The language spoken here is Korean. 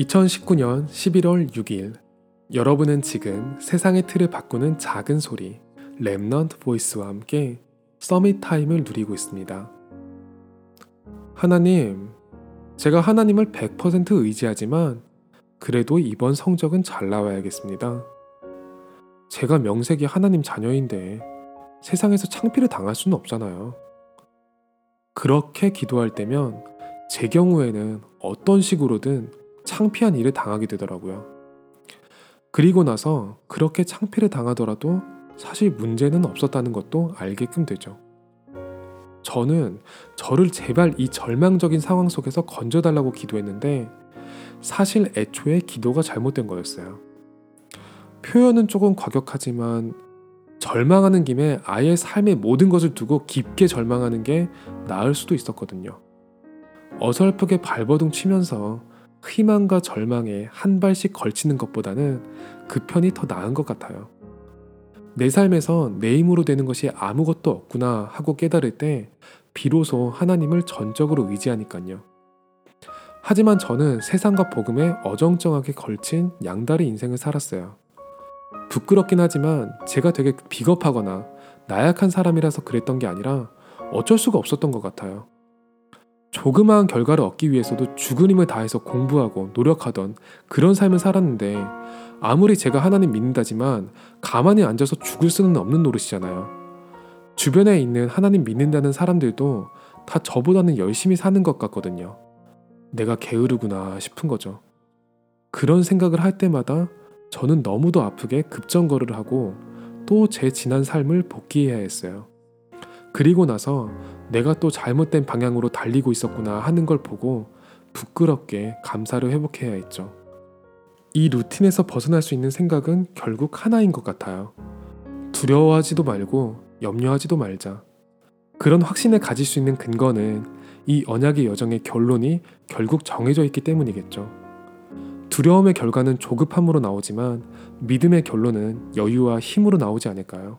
2019년 11월 6일 여러분은 지금 세상의 틀을 바꾸는 작은 소리 Remnant Voice와 함께 Summit Time을 누리고 있습니다. 하나님, 제가 하나님을 100% 의지하지만 그래도 이번 성적은 잘 나와야겠습니다. 제가 명색이 하나님 자녀인데 세상에서 창피를 당할 수는 없잖아요. 그렇게 기도할 때면 제 경우에는 어떤 식으로든 창피한 일을 당하게 되더라고요. 그리고 나서 그렇게 창피를 당하더라도 사실 문제는 없었다는 것도 알게끔 되죠. 저는 저를 제발 이 절망적인 상황 속에서 건져달라고 기도했는데 사실 애초에 기도가 잘못된 거였어요. 표현은 조금 과격하지만 절망하는 김에 아예 삶의 모든 것을 두고 깊게 절망하는 게 나을 수도 있었거든요. 어설프게 발버둥 치면서 희망과 절망에 한 발씩 걸치는 것보다는 그 편이 더 나은 것 같아요. 내 삶에서 내 힘으로 되는 것이 아무것도 없구나 하고 깨달을 때 비로소 하나님을 전적으로 의지하니까요. 하지만 저는 세상과 복음에 어정쩡하게 걸친 양다리 인생을 살았어요. 부끄럽긴 하지만 제가 되게 비겁하거나 나약한 사람이라서 그랬던 게 아니라 어쩔 수가 없었던 것 같아요. 조그마한 결과를 얻기 위해서도 죽은 힘을 다해서 공부하고 노력하던 그런 삶을 살았는데 아무리 제가 하나님 믿는다지만 가만히 앉아서 죽을 수는 없는 노릇이잖아요. 주변에 있는 하나님 믿는다는 사람들도 다 저보다는 열심히 사는 것 같거든요. 내가 게으르구나 싶은 거죠. 그런 생각을 할 때마다 저는 너무도 아프게 급정거를 하고 또 제 지난 삶을 복귀해야 했어요. 그리고 나서 내가 또 잘못된 방향으로 달리고 있었구나 하는 걸 보고 부끄럽게 감사를 회복해야 했죠. 이 루틴에서 벗어날 수 있는 생각은 결국 하나인 것 같아요. 두려워하지도 말고 염려하지도 말자. 그런 확신을 가질 수 있는 근거는 이 언약의 여정의 결론이 결국 정해져 있기 때문이겠죠. 두려움의 결과는 조급함으로 나오지만 믿음의 결론은 여유와 힘으로 나오지 않을까요?